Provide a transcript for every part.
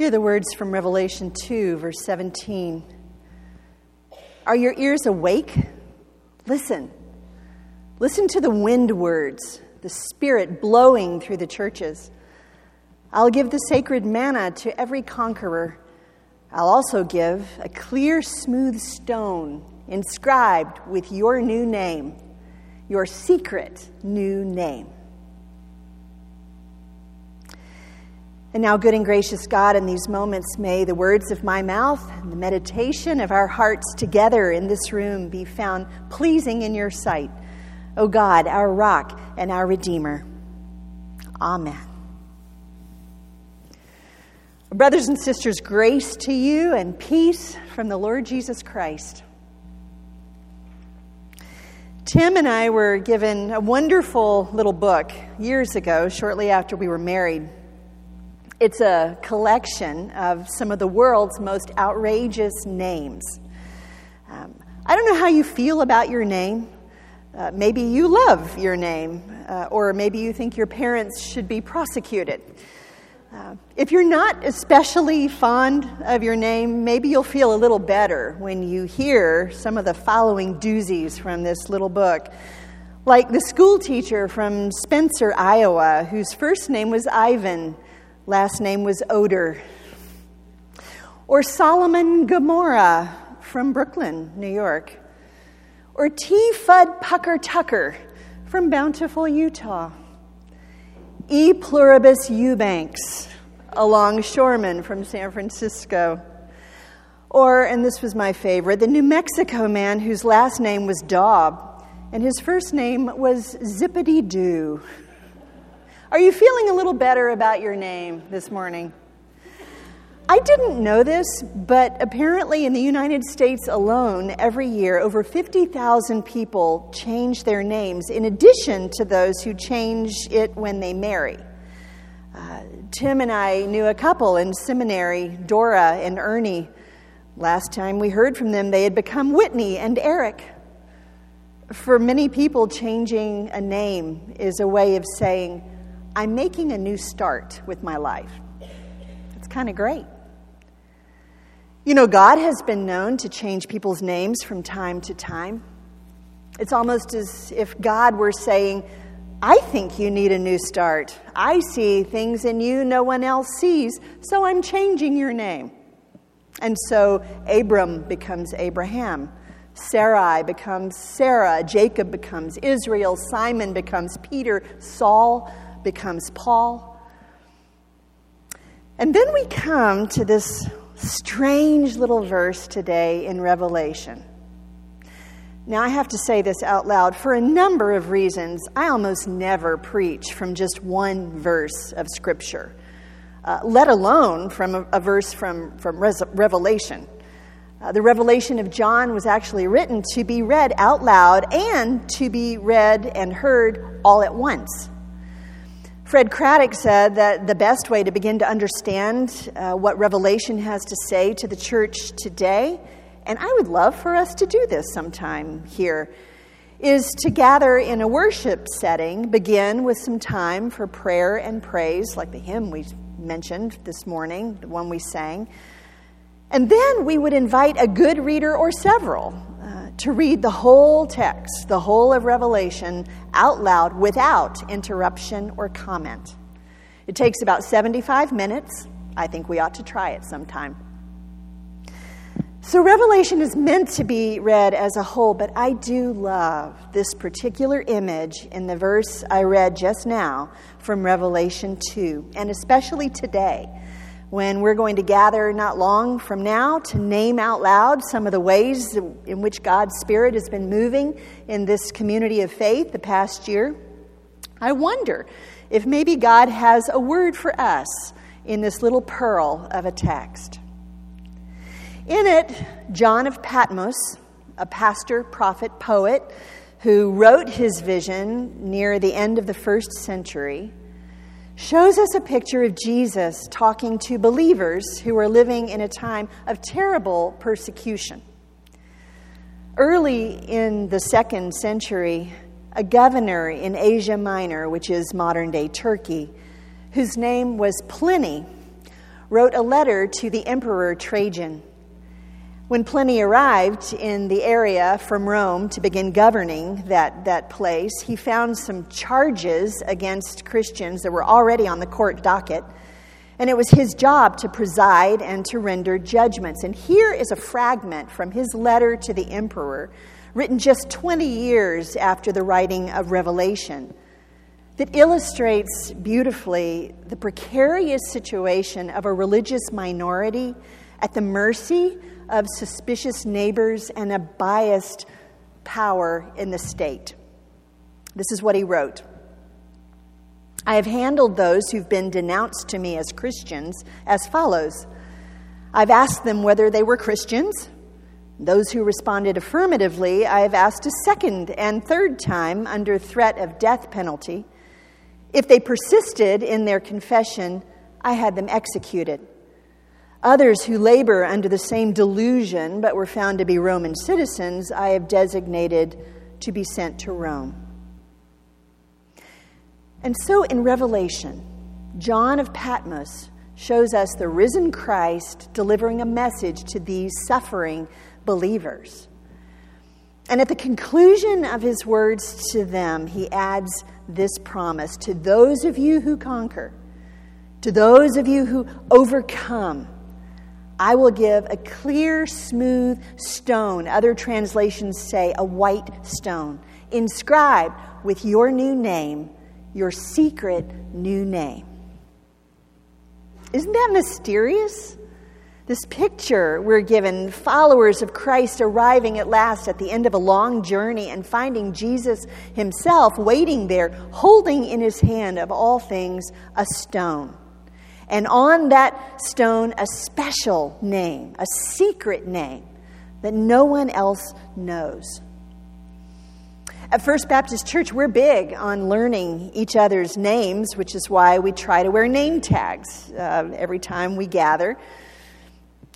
Hear the words from Revelation 2, verse 17. Are your ears awake? Listen. Listen to the wind words, the Spirit blowing through the churches. I'll give the sacred manna to every conqueror. I'll also give a clear, smooth stone inscribed with your new name, your secret new name. And now, good and gracious God, in these moments, may the words of my mouth and the meditation of our hearts together in this room be found pleasing in your sight. O God, our rock and our Redeemer. Amen. Brothers and sisters, grace to you and peace from the Lord Jesus Christ. Tim and I were given a wonderful little book years ago, shortly after we were married. It's a collection of some of the world's most outrageous names. Um, I don't know how you feel about your name. Uh, maybe you love your name, uh, or maybe you think your parents should be prosecuted. Uh, if you're not especially fond of your name, maybe you'll feel a little better when you hear some of the following doozies from this little book. Like the school teacher from Spencer, Iowa, whose first name was Ivan Last name was Oder. Or Solomon Gomorrah from Brooklyn, New York. Or T. Fudd Pucker Tucker from Bountiful, Utah. E. Pluribus Eubanks, a longshoreman from San Francisco. Or, and this was my favorite, the New Mexico man whose last name was Daub, and his first name was Zippity Doo. Are you feeling a little better about your name this morning? I didn't know this, but apparently in the United States alone, every year, over 50,000 people change their names, in addition to those who change it when they marry. Uh, Tim and I knew a couple in seminary, Dora and Ernie. Last time we heard from them, they had become Whitney and Eric. For many people, changing a name is a way of saying, I'm making a new start with my life. It's kind of great. You know, God has been known to change people's names from time to time. It's almost as if God were saying, I think you need a new start. I see things in you no one else sees, so I'm changing your name. And so Abram becomes Abraham. Sarai becomes Sarah. Jacob becomes Israel. Simon becomes Peter. Saul becomes Paul. And then we come to this strange little verse today in Revelation. Now, I have to say this out loud. For a number of reasons, I almost never preach from just one verse of Scripture, uh, let alone from a, a verse from, from Revelation. Uh, the Revelation of John was actually written to be read out loud and to be read and heard all at once. Fred Craddock said that the best way to begin to understand uh, what Revelation has to say to the church today, and I would love for us to do this sometime here, is to gather in a worship setting, begin with some time for prayer and praise, like the hymn we mentioned this morning, the one we sang. And then we would invite a good reader or several to read the whole text, the whole of Revelation, out loud without interruption or comment. It takes about 75 minutes. I think we ought to try it sometime. So, Revelation is meant to be read as a whole, but I do love this particular image in the verse I read just now from Revelation 2, and especially today when we're going to gather not long from now to name out loud some of the ways in which God's Spirit has been moving in this community of faith the past year. I wonder if maybe God has a word for us in this little pearl of a text. In it, John of Patmos, a pastor, prophet, poet, who wrote his vision near the end of the first century, shows us a picture of Jesus talking to believers who are living in a time of terrible persecution. Early in the second century, a governor in Asia Minor, which is modern day Turkey, whose name was Pliny, wrote a letter to the Emperor Trajan. When Pliny arrived in the area from Rome to begin governing that, that place, he found some charges against Christians that were already on the court docket. And it was his job to preside and to render judgments. And here is a fragment from his letter to the emperor, written just 20 years after the writing of Revelation, that illustrates beautifully the precarious situation of a religious minority at the mercy of suspicious neighbors and a biased power in the state. This is what he wrote. I have handled those who've been denounced to me as Christians as follows I've asked them whether they were Christians. Those who responded affirmatively, I have asked a second and third time under threat of death penalty. If they persisted in their confession, I had them executed. Others who labor under the same delusion but were found to be Roman citizens, I have designated to be sent to Rome. And so in Revelation, John of Patmos shows us the risen Christ delivering a message to these suffering believers. And at the conclusion of his words to them, he adds this promise to those of you who conquer, to those of you who overcome. I will give a clear, smooth stone. Other translations say a white stone, inscribed with your new name, your secret new name. Isn't that mysterious? This picture we're given, followers of Christ arriving at last at the end of a long journey and finding Jesus himself waiting there, holding in his hand, of all things, a stone and on that stone a special name, a secret name that no one else knows. At First Baptist Church, we're big on learning each other's names, which is why we try to wear name tags uh, every time we gather.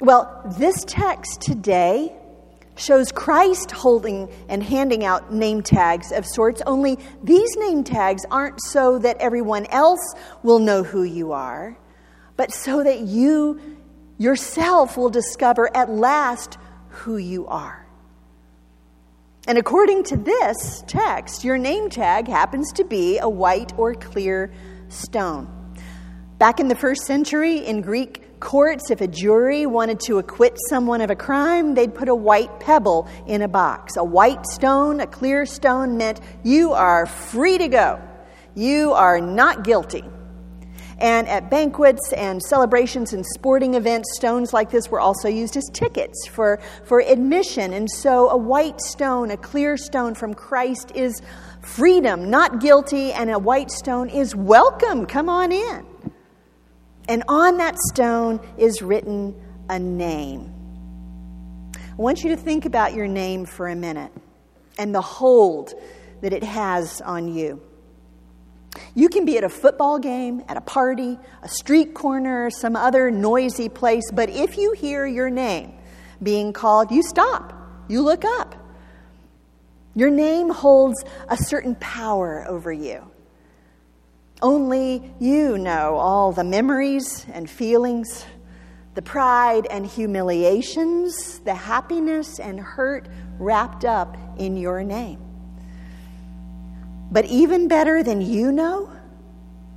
Well, this text today shows Christ holding and handing out name tags of sorts, only these name tags aren't so that everyone else will know who you are but so that you yourself will discover at last who you are. And according to this text, your name tag happens to be a white or clear stone. Back in the first century, in Greek courts, if a jury wanted to acquit someone of a crime, they'd put a white pebble in a box. A white stone, a clear stone, meant you are free to go. You are not guilty. And at banquets and celebrations and sporting events, stones like this were also used as tickets for, for admission. And so a white stone, a clear stone from Christ, is freedom, not guilty, and a white stone is welcome. Come on in. And on that stone is written a name. I want you to think about your name for a minute and the hold that it has on you. You can be at a football game, at a party, a street corner, some other noisy place, but if you hear your name being called, you stop, you look up. Your name holds a certain power over you. Only you know all the memories and feelings, the pride and humiliations, the happiness and hurt wrapped up in your name. But even better than you know,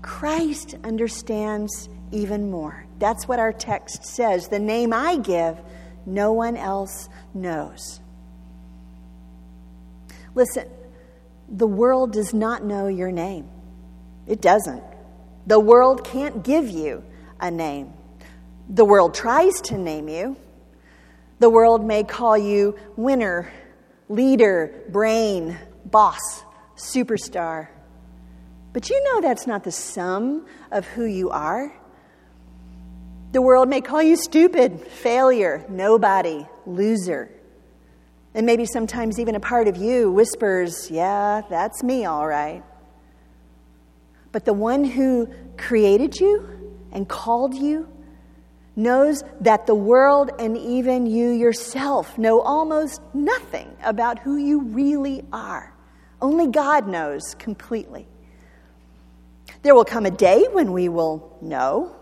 Christ understands even more. That's what our text says. The name I give, no one else knows. Listen, the world does not know your name. It doesn't. The world can't give you a name. The world tries to name you. The world may call you winner, leader, brain, boss superstar. But you know that's not the sum of who you are. The world may call you stupid, failure, nobody, loser. And maybe sometimes even a part of you whispers, Yeah, that's me, all right. But the one who created you and called you knows that the world and even you yourself know almost nothing about who you really are. Only God knows completely. There will come a day when we will know.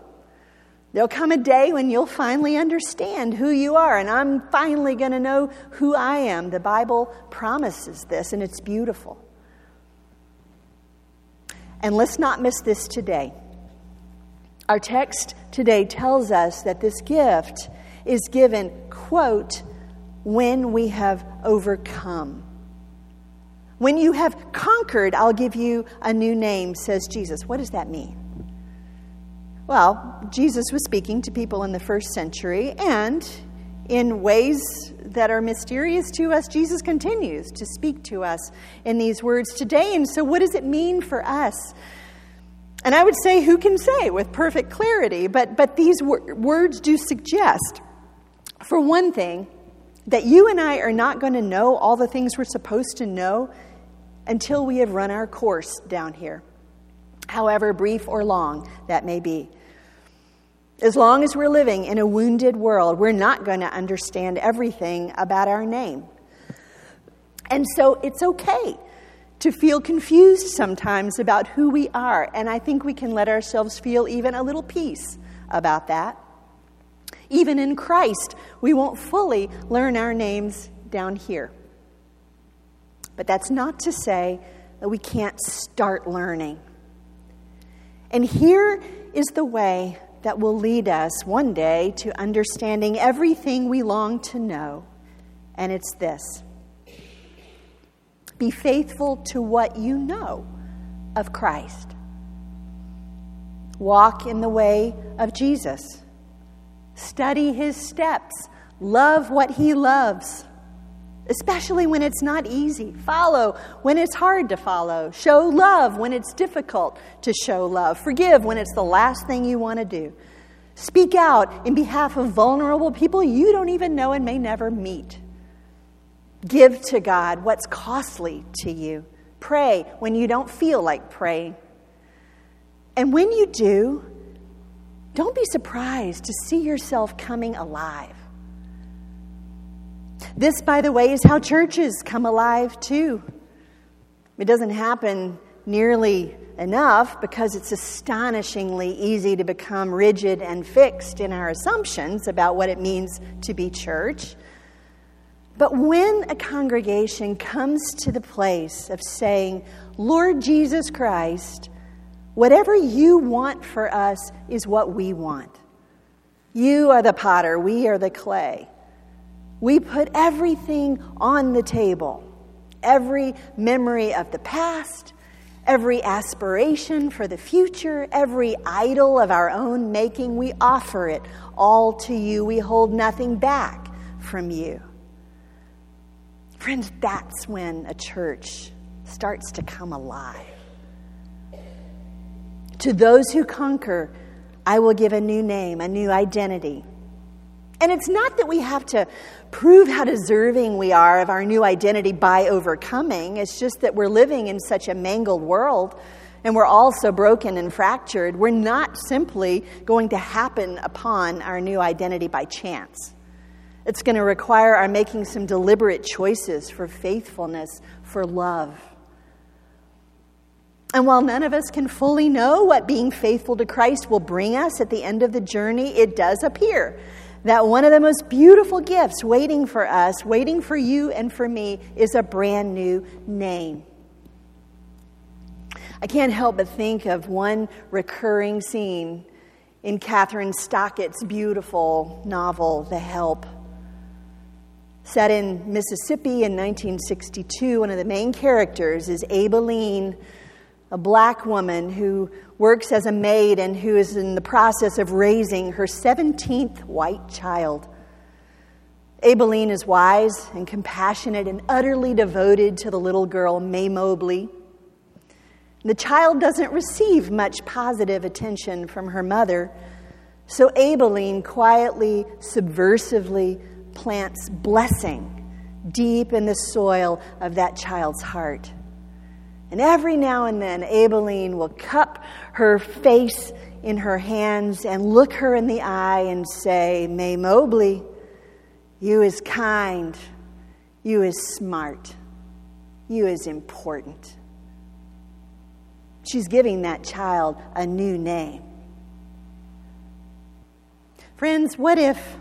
There'll come a day when you'll finally understand who you are, and I'm finally going to know who I am. The Bible promises this, and it's beautiful. And let's not miss this today. Our text today tells us that this gift is given, quote, when we have overcome. When you have conquered, I'll give you a new name, says Jesus. What does that mean? Well, Jesus was speaking to people in the first century, and in ways that are mysterious to us, Jesus continues to speak to us in these words today. And so, what does it mean for us? And I would say, who can say with perfect clarity? But, but these wor- words do suggest, for one thing, that you and I are not going to know all the things we're supposed to know until we have run our course down here, however brief or long that may be. As long as we're living in a wounded world, we're not going to understand everything about our name. And so it's okay to feel confused sometimes about who we are. And I think we can let ourselves feel even a little peace about that. Even in Christ, we won't fully learn our names down here. But that's not to say that we can't start learning. And here is the way that will lead us one day to understanding everything we long to know. And it's this be faithful to what you know of Christ. Walk in the way of Jesus. Study his steps. Love what he loves, especially when it's not easy. Follow when it's hard to follow. Show love when it's difficult to show love. Forgive when it's the last thing you want to do. Speak out in behalf of vulnerable people you don't even know and may never meet. Give to God what's costly to you. Pray when you don't feel like praying. And when you do, don't be surprised to see yourself coming alive. This, by the way, is how churches come alive too. It doesn't happen nearly enough because it's astonishingly easy to become rigid and fixed in our assumptions about what it means to be church. But when a congregation comes to the place of saying, Lord Jesus Christ, whatever you want for us is what we want. You are the potter, we are the clay. We put everything on the table every memory of the past, every aspiration for the future, every idol of our own making. We offer it all to you. We hold nothing back from you. Friends, that's when a church starts to come alive. To those who conquer, I will give a new name, a new identity. And it's not that we have to prove how deserving we are of our new identity by overcoming. It's just that we're living in such a mangled world and we're all so broken and fractured. We're not simply going to happen upon our new identity by chance. It's going to require our making some deliberate choices for faithfulness, for love. And while none of us can fully know what being faithful to Christ will bring us at the end of the journey, it does appear that one of the most beautiful gifts waiting for us, waiting for you and for me, is a brand new name. I can't help but think of one recurring scene in Kathryn Stockett's beautiful novel, The Help. Set in Mississippi in 1962, one of the main characters is Aibileen, a black woman who works as a maid and who is in the process of raising her 17th white child. Aibileen is wise and compassionate and utterly devoted to the little girl, Mae Mobley. The child doesn't receive much positive attention from her mother, so Aibileen quietly, subversively plants blessing deep in the soil of that child's heart. And every now and then, Aibileen will cup her face in her hands and look her in the eye and say, Mae Mobley, you is kind, you is smart, you is important. She's giving that child a new name. Friends, what if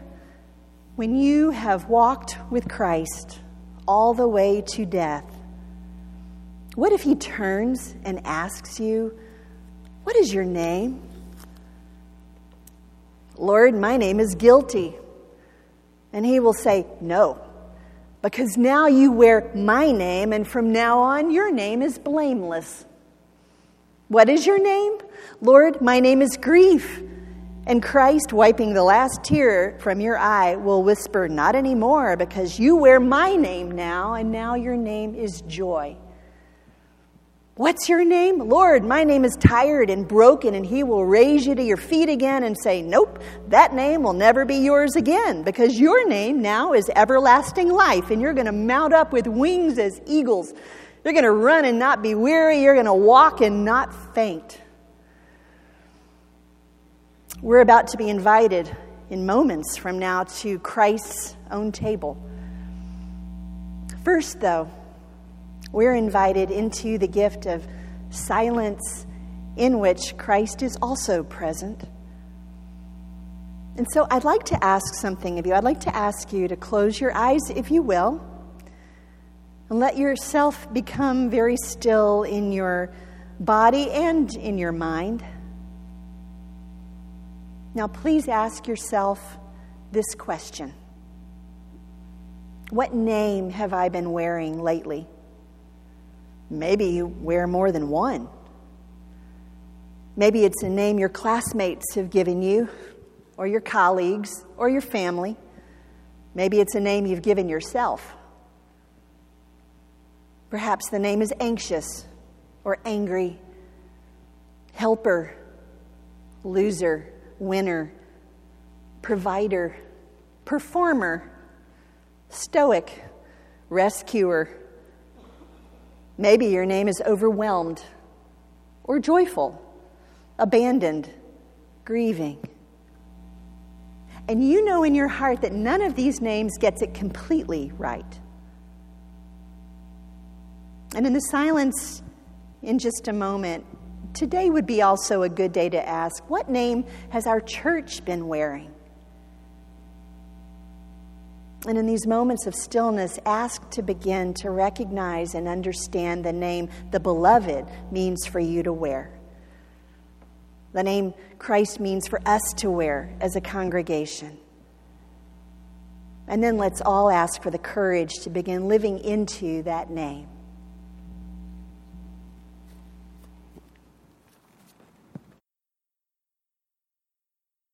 when you have walked with Christ all the way to death, what if he turns and asks you, What is your name? Lord, my name is guilty. And he will say, No, because now you wear my name, and from now on, your name is blameless. What is your name? Lord, my name is grief. And Christ, wiping the last tear from your eye, will whisper, Not anymore, because you wear my name now, and now your name is joy. What's your name? Lord, my name is tired and broken, and he will raise you to your feet again and say, Nope, that name will never be yours again, because your name now is everlasting life, and you're going to mount up with wings as eagles. You're going to run and not be weary, you're going to walk and not faint. We're about to be invited in moments from now to Christ's own table. First, though, we're invited into the gift of silence in which Christ is also present. And so I'd like to ask something of you. I'd like to ask you to close your eyes, if you will, and let yourself become very still in your body and in your mind. Now, please ask yourself this question What name have I been wearing lately? Maybe you wear more than one. Maybe it's a name your classmates have given you, or your colleagues, or your family. Maybe it's a name you've given yourself. Perhaps the name is anxious, or angry, helper, loser winner, provider, performer, stoic, rescuer. Maybe your name is overwhelmed or joyful, abandoned, grieving. And you know in your heart that none of these names gets it completely right. And in the silence, in just a moment, today would be also a good day to ask what name has our church been wearing? And in these moments of stillness, ask to begin to recognize and understand the name the beloved means for you to wear. The name Christ means for us to wear as a congregation. And then let's all ask for the courage to begin living into that name.